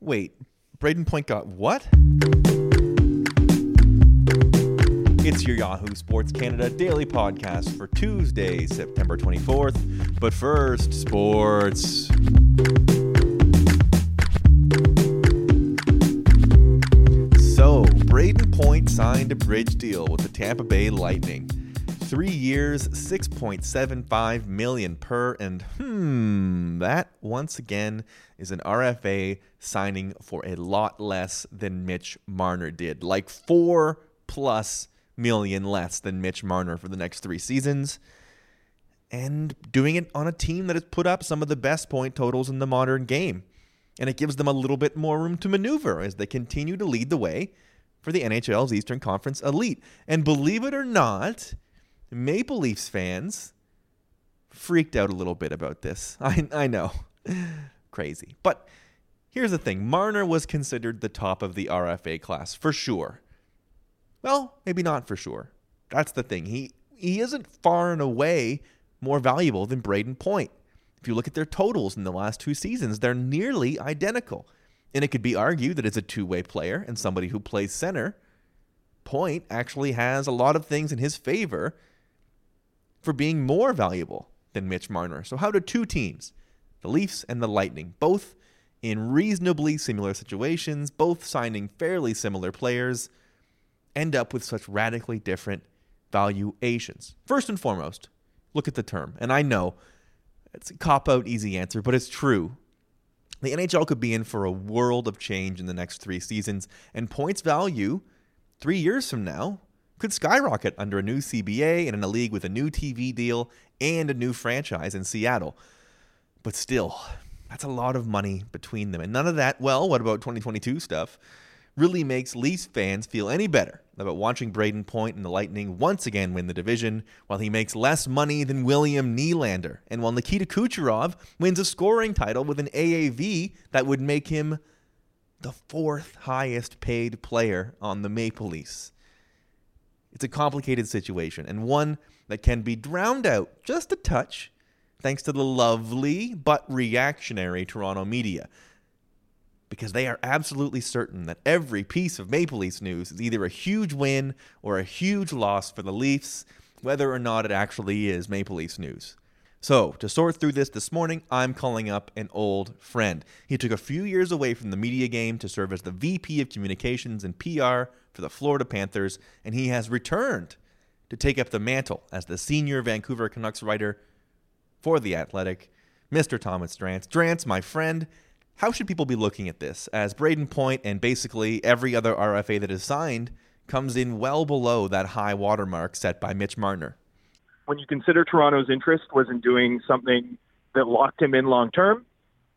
Wait, Brayden Point got what? It's your Yahoo Sports Canada daily podcast for Tuesday, September 24th. But first, sports. So, Brayden Point signed a bridge deal with the Tampa Bay Lightning. Three years, 6.75 million per, and hmm, that once again is an RFA signing for a lot less than Mitch Marner did. Like four plus million less than Mitch Marner for the next three seasons. And doing it on a team that has put up some of the best point totals in the modern game. And it gives them a little bit more room to maneuver as they continue to lead the way for the NHL's Eastern Conference elite. And believe it or not, Maple Leafs fans freaked out a little bit about this. I, I know. Crazy. But here's the thing Marner was considered the top of the RFA class for sure. Well, maybe not for sure. That's the thing. He he isn't far and away more valuable than Brayden Point. If you look at their totals in the last two seasons, they're nearly identical. And it could be argued that as a two-way player and somebody who plays center, Point actually has a lot of things in his favor for being more valuable than Mitch Marner. So how do two teams, the Leafs and the Lightning, both in reasonably similar situations, both signing fairly similar players, end up with such radically different valuations? First and foremost, look at the term. And I know it's a cop out, easy answer, but it's true. The NHL could be in for a world of change in the next three seasons, and points value three years from now could skyrocket under a new CBA and in a league with a new TV deal and a new franchise in Seattle. But still, that's a lot of money between them. And none of that, well, what about 2022 stuff, really makes Leafs fans feel any better about watching Brayden Point and the Lightning once again win the division while he makes less money than William Nylander and while Nikita Kucherov wins a scoring title with an AAV that would make him the fourth highest paid player on the Maple Leafs. It's a complicated situation and one that can be drowned out just a touch thanks to the lovely but reactionary Toronto media. Because they are absolutely certain that every piece of Maple Leafs news is either a huge win or a huge loss for the Leafs, whether or not it actually is Maple Leafs news. So, to sort through this this morning, I'm calling up an old friend. He took a few years away from the media game to serve as the VP of Communications and PR for the Florida Panthers, and he has returned to take up the mantle as the senior Vancouver Canucks writer for The Athletic, Mr. Thomas Drance. Drance, my friend, how should people be looking at this as Brayden Point and basically every other RFA that is signed comes in well below that high watermark set by Mitch Marner? When you consider Toronto's interest was in doing something that locked him in long term,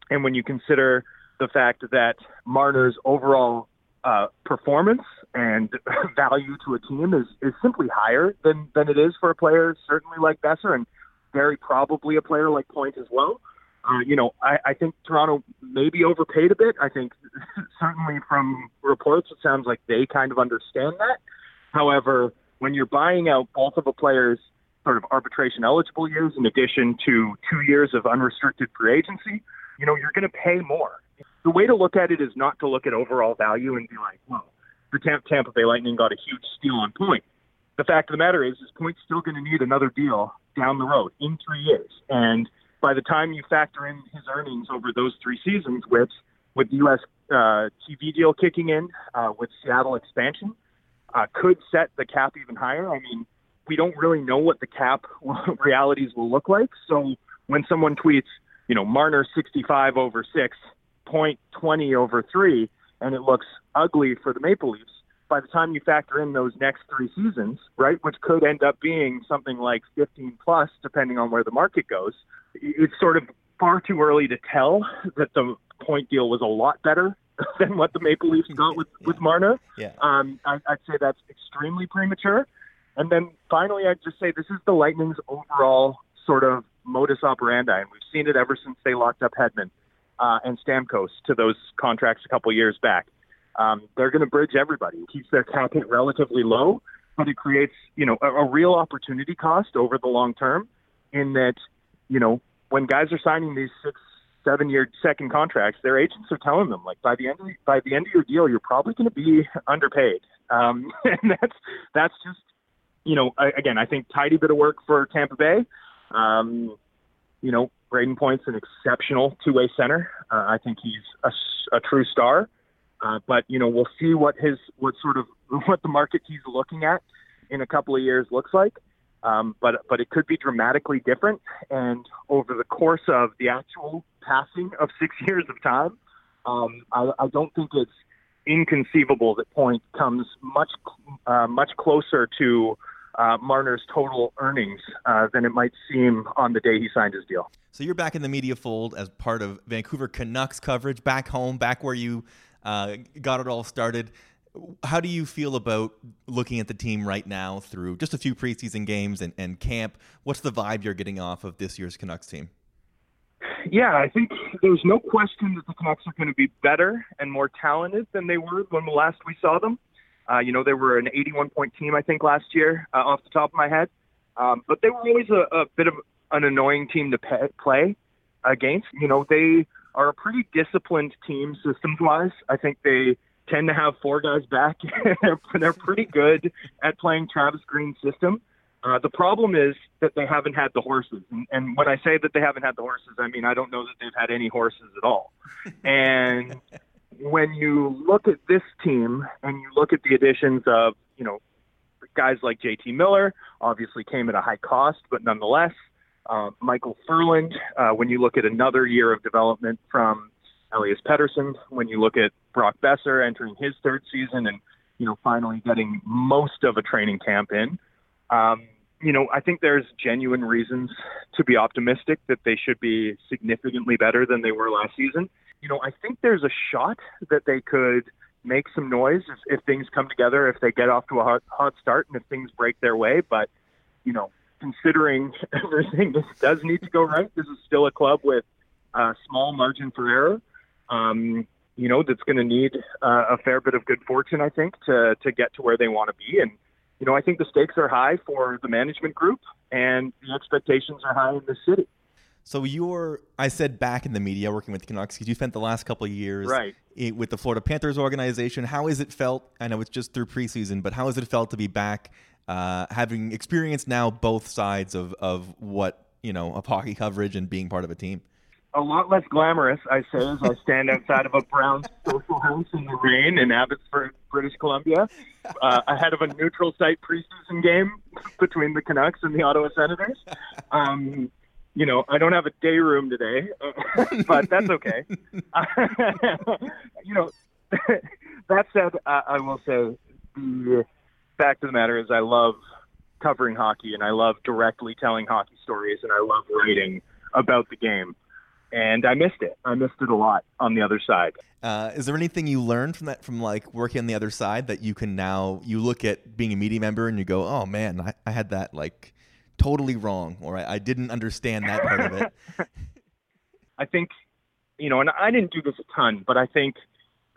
and when you consider the fact that Marner's overall uh, performance and value to a team is, is simply higher than, than it is for a player certainly like Boeser and very probably a player like Point as well. Uh, you know, I, I think Toronto maybe overpaid a bit. I think certainly from reports it sounds like they kind of understand that. However, when you're buying out both of a player's sort of arbitration eligible years in addition to two years of unrestricted free agency, you know, you're going to pay more. The way to look at it is not to look at overall value and be like, well, the Tampa Bay Lightning got a huge steal on point. The fact of the matter is, is Point's still going to need another deal down the road in three years. And by the time you factor in his earnings over those three seasons, which with the U.S. Uh, TV deal kicking in, uh, with Seattle expansion, uh, could set the cap even higher. I mean, we don't really know what the cap realities will look like. So when someone tweets, you know, Marner 65 over six, point 20 over three, and it looks ugly for the Maple Leafs, by the time you factor in those next three seasons, right, which could end up being something like 15 plus, depending on where the market goes, it's sort of far too early to tell that the point deal was a lot better than what the Maple Leafs got with with Marner. Yeah. Um, I, I'd say that's extremely premature. And then finally, I'd just say this is the Lightning's overall sort of modus operandi, and we've seen it ever since they locked up Hedman uh, and Stamkos to those contracts a couple years back. Um, they're going to bridge everybody, It keeps their cap hit relatively low, but it creates you know a, a real opportunity cost over the long term. In that, you know, when guys are signing these six, seven year second contracts, their agents are telling them like by the end of by the end of your deal, you're probably going to be underpaid, um, and that's that's just you know again I think tidy bit of work for Tampa Bay. Um, you know, Brayden Point's an exceptional two way center. Uh, I think he's a, a true star. Uh, but you know, we'll see what his what sort of what the market he's looking at in a couple of years looks like. Um, but but it could be dramatically different. And over the course of the actual passing of six years of time, um, I, I don't think it's inconceivable that Point comes much uh, much closer to uh, Marner's total earnings uh, than it might seem on the day he signed his deal. So you're back in the media fold as part of Vancouver Canucks coverage, back home, back where you uh, got it all started. How do you feel about looking at the team right now through just a few preseason games and, and camp? What's the vibe you're getting off of this year's Canucks team? Yeah, I think there's no question that the Canucks are going to be better and more talented than they were when last we saw them. Uh, you know, they were an 81 point team, I think, last year, uh, off the top of my head. Um, but they were always a, a bit of an annoying team to play against. You know, they are a pretty disciplined team systems wise. I think they tend to have four guys back. they're pretty good at playing Travis Green's system. Uh, the problem is that they haven't had the horses. And, and when I say that they haven't had the horses, I mean, I don't know that they've had any horses at all. And when you look at this team and you look at the additions of, you know, guys like JT Miller, obviously came at a high cost, but nonetheless, uh, Michael Ferland, uh, when you look at another year of development from Elias Pettersson, when you look at Brock Boeser entering his third season and, you know, finally getting most of a training camp in, um, you know, I think there's genuine reasons to be optimistic that they should be significantly better than they were last season. You know, I think there's a shot that they could make some noise if, if things come together, if they get off to a hot, hot start, and if things break their way. But, you know, considering everything this does need to go right, this is still a club with a small margin for error. Um, you know, that's going to need uh, a fair bit of good fortune, I think, to to get to where they want to be. And you know, I think the stakes are high for the management group, and the expectations are high in the city. So you're, I said, back in the media working with the Canucks because you spent the last couple of years right. with the Florida Panthers organization. How has it felt? I know it's just through preseason, but how has it felt to be back, uh, having experienced now both sides of, of what, you know, of hockey coverage and being part of a team? a lot less glamorous, I say, as I stand outside of a brown social house in the rain in Abbotsford, British Columbia, uh, ahead of a neutral site preseason game between the Canucks and the Ottawa Senators. Um, you know, I don't have a day room today, but that's okay. you know, that said, I, I will say the fact of the matter is I love covering hockey and I love directly telling hockey stories and I love writing about the game and I missed it. I missed it a lot on the other side. Uh, is there anything you learned from that, from like working on the other side, that you can now you look at being a media member and you go, "Oh man, I, I had that like totally wrong," or I, I didn't understand that part of it. I think, you know, and I didn't do this a ton, but I think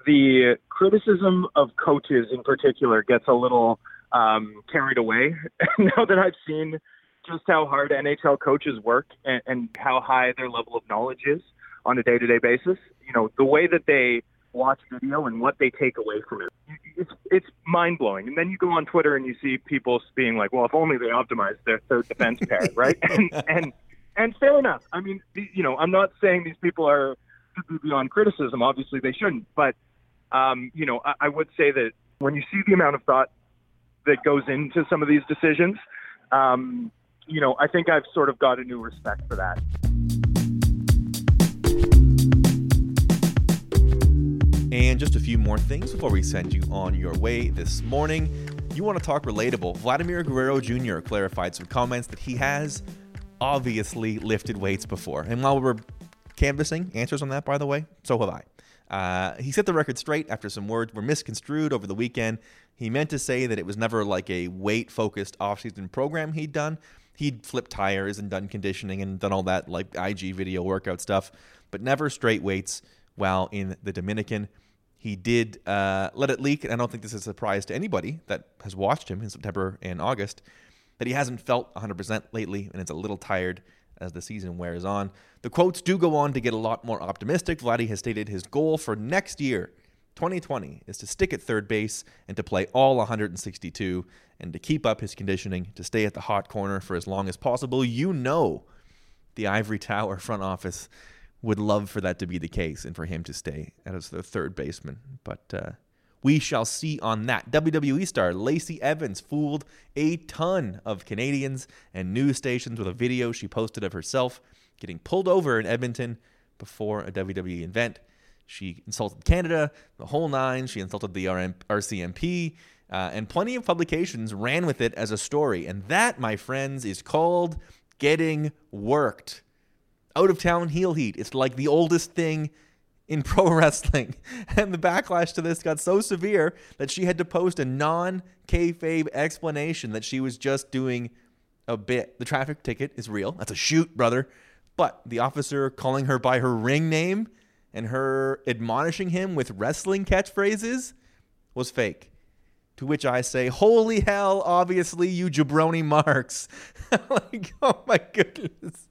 the criticism of coaches in particular gets a little um, carried away now that I've seen just how hard NHL coaches work and, and how high their level of knowledge is on a day to day basis. You know, the way that they watch video and what they take away from it. It's it's mind blowing. And then you go on Twitter and you see people being like, "Well, if only they optimized their third defense pair, right?" and and and fair enough. I mean, you know, I'm not saying these people are beyond criticism. Obviously, they shouldn't. But um, you know, I, I would say that when you see the amount of thought that goes into some of these decisions, um, you know, I think I've sort of got a new respect for that. And just a few more things before we send you on your way this morning. You want to talk relatable? Vladimir Guerrero Jr. clarified some comments that he has obviously lifted weights before. And while we're canvassing answers on that, by the way. So have I. Uh, he set the record straight after some words were misconstrued over the weekend. He meant to say that it was never like a weight focused offseason program he'd done. He'd flipped tires and done conditioning and done all that like IG video workout stuff, but never straight weights while in the Dominican. He did uh, let it leak, and I don't think this is a surprise to anybody that has watched him in September and August, that he hasn't felt 100% lately and is a little tired as the season wears on. The quotes do go on to get a lot more optimistic. Vladdy has stated his goal for next year, 2020, is to stick at third base and to play all 162 and to keep up his conditioning, to stay at the hot corner for as long as possible. You know, the Ivory Tower front office would love for that to be the case and for him to stay as the third baseman. But uh, we shall see on that. WWE star Lacey Evans fooled a ton of Canadians and news stations with a video she posted of herself getting pulled over in Edmonton before a WWE event. She insulted Canada, the whole nine. She insulted the RM- RCMP, uh, and plenty of publications ran with it as a story. And that, my friends, is called getting worked. Out of town heel heat. It's like the oldest thing in pro wrestling. And the backlash to this got so severe that she had to post a non kayfabe explanation that she was just doing a bit. The traffic ticket is real. That's a shoot, brother. But the officer calling her by her ring name and her admonishing him with wrestling catchphrases was fake. To which I say, Holy hell, obviously, you jabroni marks. like, oh my goodness.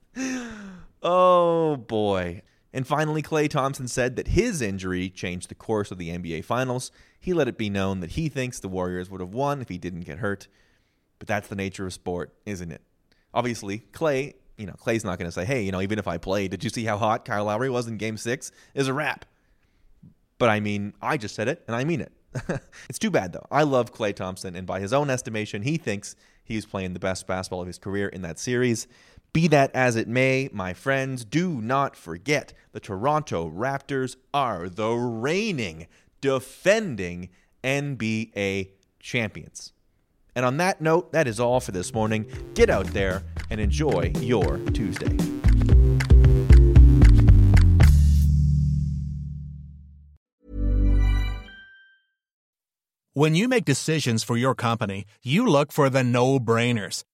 Oh boy. And finally, Klay Thompson said that his injury changed the course of the NBA Finals. He let it be known that he thinks the Warriors would have won if he didn't get hurt. But that's the nature of sport, isn't it? Obviously, Klay, you know, Klay's not going to say, hey, you know, even if I played, did you see how hot Kyle Lowry was in game six? Is a wrap. But I mean, I just said it and I mean it. it's too bad, though. I love Klay Thompson, and by his own estimation, he thinks he's playing the best basketball of his career in that series. Be that as it may, my friends, do not forget the Toronto Raptors are the reigning, defending NBA champions. And on that note, that is all for this morning. Get out there and enjoy your Tuesday. When you make decisions for your company, you look for the no brainers.